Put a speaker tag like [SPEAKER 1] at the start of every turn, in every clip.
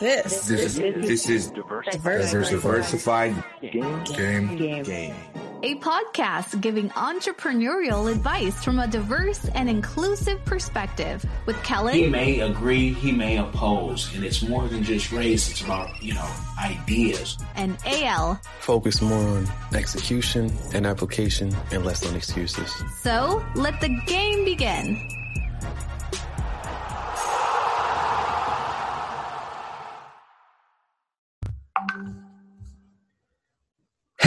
[SPEAKER 1] This.
[SPEAKER 2] This is this is
[SPEAKER 1] Diversified.
[SPEAKER 2] diversified
[SPEAKER 3] Game.
[SPEAKER 2] game.
[SPEAKER 1] Game.
[SPEAKER 3] Game.
[SPEAKER 4] A podcast giving entrepreneurial advice from a diverse and inclusive perspective with Kellen He
[SPEAKER 5] may agree, he may oppose, and it's more than just race. It's about you know ideas.
[SPEAKER 4] and AL.
[SPEAKER 6] Focus more on execution and application and less on excuses.
[SPEAKER 4] So let the game begin.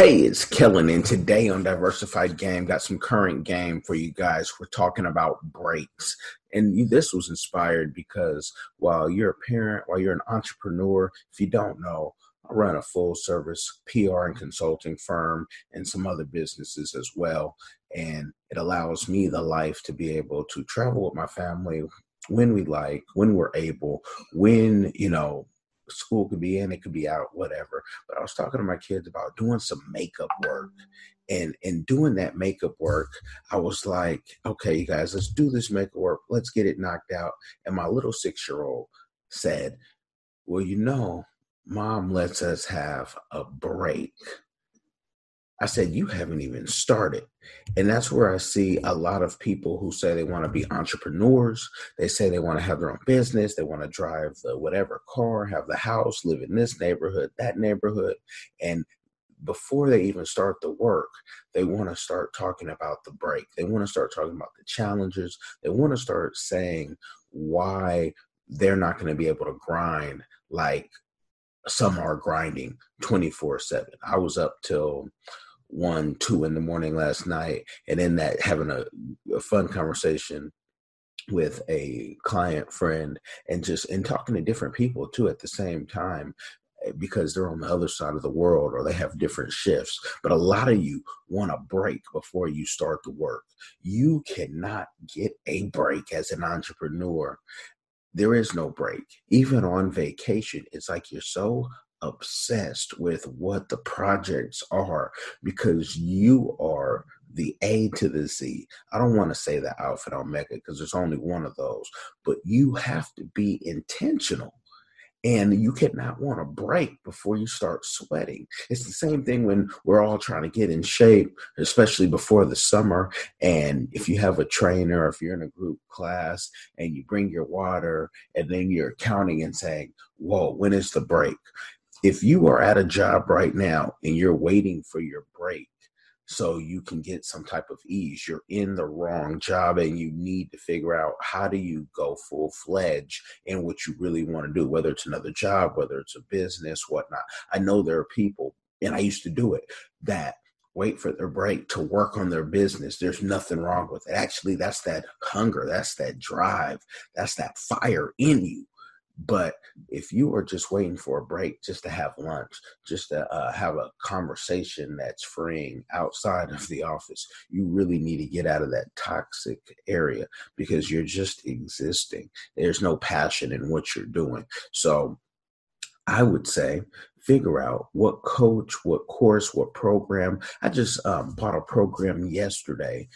[SPEAKER 3] Hey, it's Kellen, and today on Diversified Game, got some current game for you guys. We're talking about breaks, and this was inspired because while you're a parent, while you're an entrepreneur, if you don't know, I run a full service PR and consulting firm and some other businesses as well, and it allows me the life to be able to travel with my family when we like, when we're able, when you know school could be in, it could be out, whatever but I was talking to my kids about doing some makeup work. And in doing that makeup work, I was like, okay, you guys, let's do this makeup work. Let's get it knocked out. And my little six year old said, Well, you know, mom lets us have a break. I said, You haven't even started. And that's where I see a lot of people who say they want to be entrepreneurs. They say they want to have their own business. They want to drive the whatever car, have the house, live in this neighborhood, that neighborhood. And before they even start the work, they want to start talking about the break. They want to start talking about the challenges. They want to start saying why they're not going to be able to grind like some are grinding 24 7. I was up till one, two in the morning last night, and in that having a, a fun conversation with a client friend and just and talking to different people too at the same time eh, because they're on the other side of the world or they have different shifts. But a lot of you want a break before you start the work. You cannot get a break as an entrepreneur. There is no break. Even on vacation it's like you're so obsessed with what the projects are because you are the A to the Z. I don't want to say the Alpha and Omega because there's only one of those, but you have to be intentional. And you cannot want to break before you start sweating. It's the same thing when we're all trying to get in shape, especially before the summer. And if you have a trainer, if you're in a group class and you bring your water and then you're counting and saying, Whoa, when is the break? If you are at a job right now and you're waiting for your break, so you can get some type of ease. You're in the wrong job and you need to figure out how do you go full fledged in what you really want to do, whether it's another job, whether it's a business, whatnot. I know there are people, and I used to do it, that wait for their break to work on their business. There's nothing wrong with it. Actually, that's that hunger, that's that drive, that's that fire in you. But if you are just waiting for a break just to have lunch, just to uh, have a conversation that's freeing outside of the office, you really need to get out of that toxic area because you're just existing. There's no passion in what you're doing. So I would say figure out what coach, what course, what program. I just um, bought a program yesterday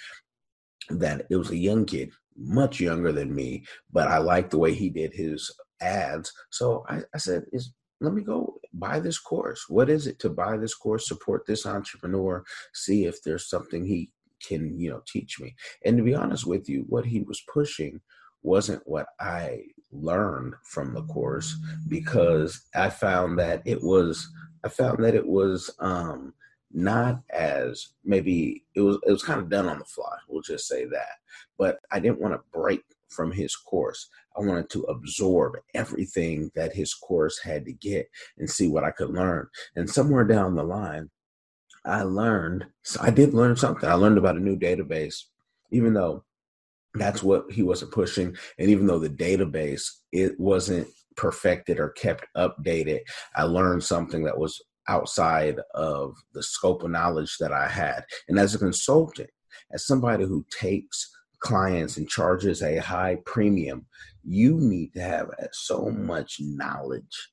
[SPEAKER 3] that it was a young kid, much younger than me, but I liked the way he did his ads. So I, I said, is let me go buy this course. What is it to buy this course, support this entrepreneur, see if there's something he can, you know, teach me. And to be honest with you, what he was pushing wasn't what I learned from the course because I found that it was I found that it was um not as maybe it was it was kind of done on the fly, we'll just say that. But I didn't want to break from his course. I wanted to absorb everything that his course had to get and see what I could learn. And somewhere down the line, I learned, so I did learn something. I learned about a new database, even though that's what he wasn't pushing. And even though the database, it wasn't perfected or kept updated, I learned something that was outside of the scope of knowledge that I had. And as a consultant, as somebody who takes clients and charges a high premium, you need to have so much knowledge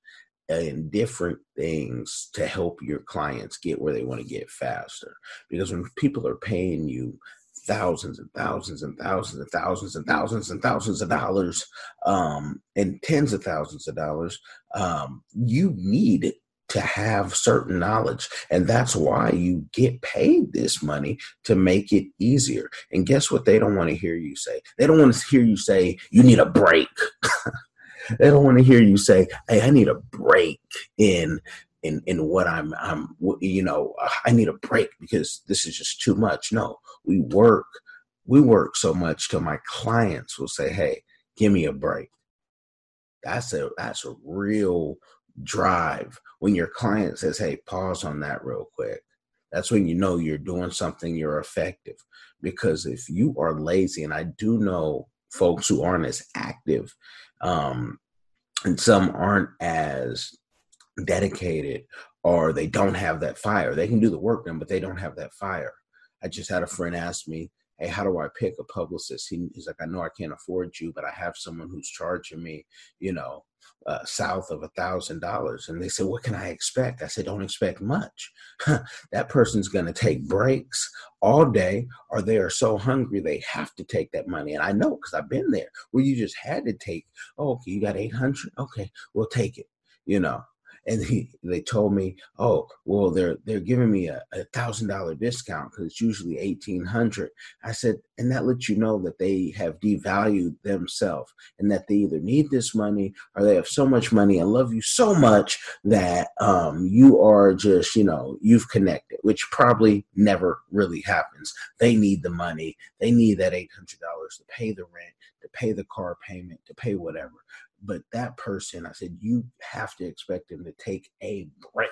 [SPEAKER 3] in different things to help your clients get where they want to get faster. Because when people are paying you thousands and thousands and thousands and thousands and thousands and thousands of dollars um, and tens of thousands of dollars, um, you need to have certain knowledge. And that's why you get paid this money to make it easier. And guess what? They don't want to hear you say? They don't want to hear you say, you need a break. they don't want to hear you say, hey, I need a break in in in what I'm I'm you know I need a break because this is just too much. No, we work we work so much till my clients will say, "Hey, give me a break." That's a that's a real drive when your client says, "Hey, pause on that real quick." That's when you know you're doing something you're effective. Because if you are lazy, and I do know folks who aren't as active, um, and some aren't as dedicated or they don't have that fire. They can do the work then, but they don't have that fire. I just had a friend ask me, Hey, how do I pick a publicist? He, he's like, I know I can't afford you, but I have someone who's charging me, you know, uh, south of a thousand dollars. And they said, What can I expect? I said, Don't expect much. that person's going to take breaks all day, or they are so hungry they have to take that money. And I know because I've been there where you just had to take, oh, okay, you got 800. Okay, we'll take it, you know and he, they told me, oh, well, they're they're giving me a thousand dollar discount because it's usually eighteen hundred. I said, and that lets you know that they have devalued themselves and that they either need this money or they have so much money and love you so much that um, you are just, you know, you've connected, which probably never really happens. They need the money. They need that eight hundred dollars to pay the rent, to pay the car payment, to pay whatever but that person, I said, you have to expect them to take a break.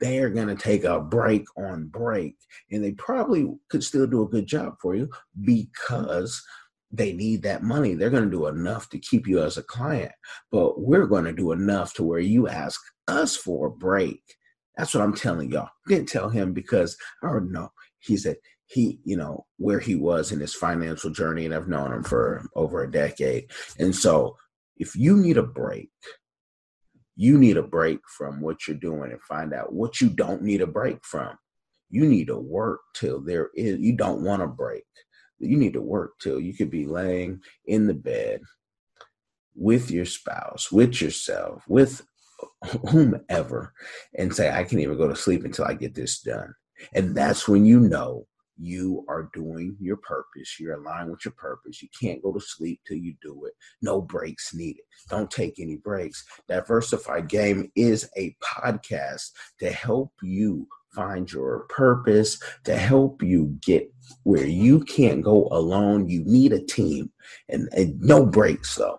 [SPEAKER 3] They are going to take a break on break, and they probably could still do a good job for you because they need that money. They're going to do enough to keep you as a client, but we're going to do enough to where you ask us for a break. That's what I'm telling y'all. didn't tell him because I already know. He said he, you know, where he was in his financial journey, and I've known him for over a decade. And so if you need a break, you need a break from what you're doing and find out what you don't need a break from. You need to work till there is, you don't want a break. You need to work till you could be laying in the bed with your spouse, with yourself, with whomever, and say, I can't even go to sleep until I get this done. And that's when you know you are doing your purpose. You're aligned with your purpose. You can't go to sleep till you do it. No breaks needed. Don't take any breaks. Diversified Game is a podcast to help you find your purpose, to help you get where you can't go alone. You need a team and, and no breaks though.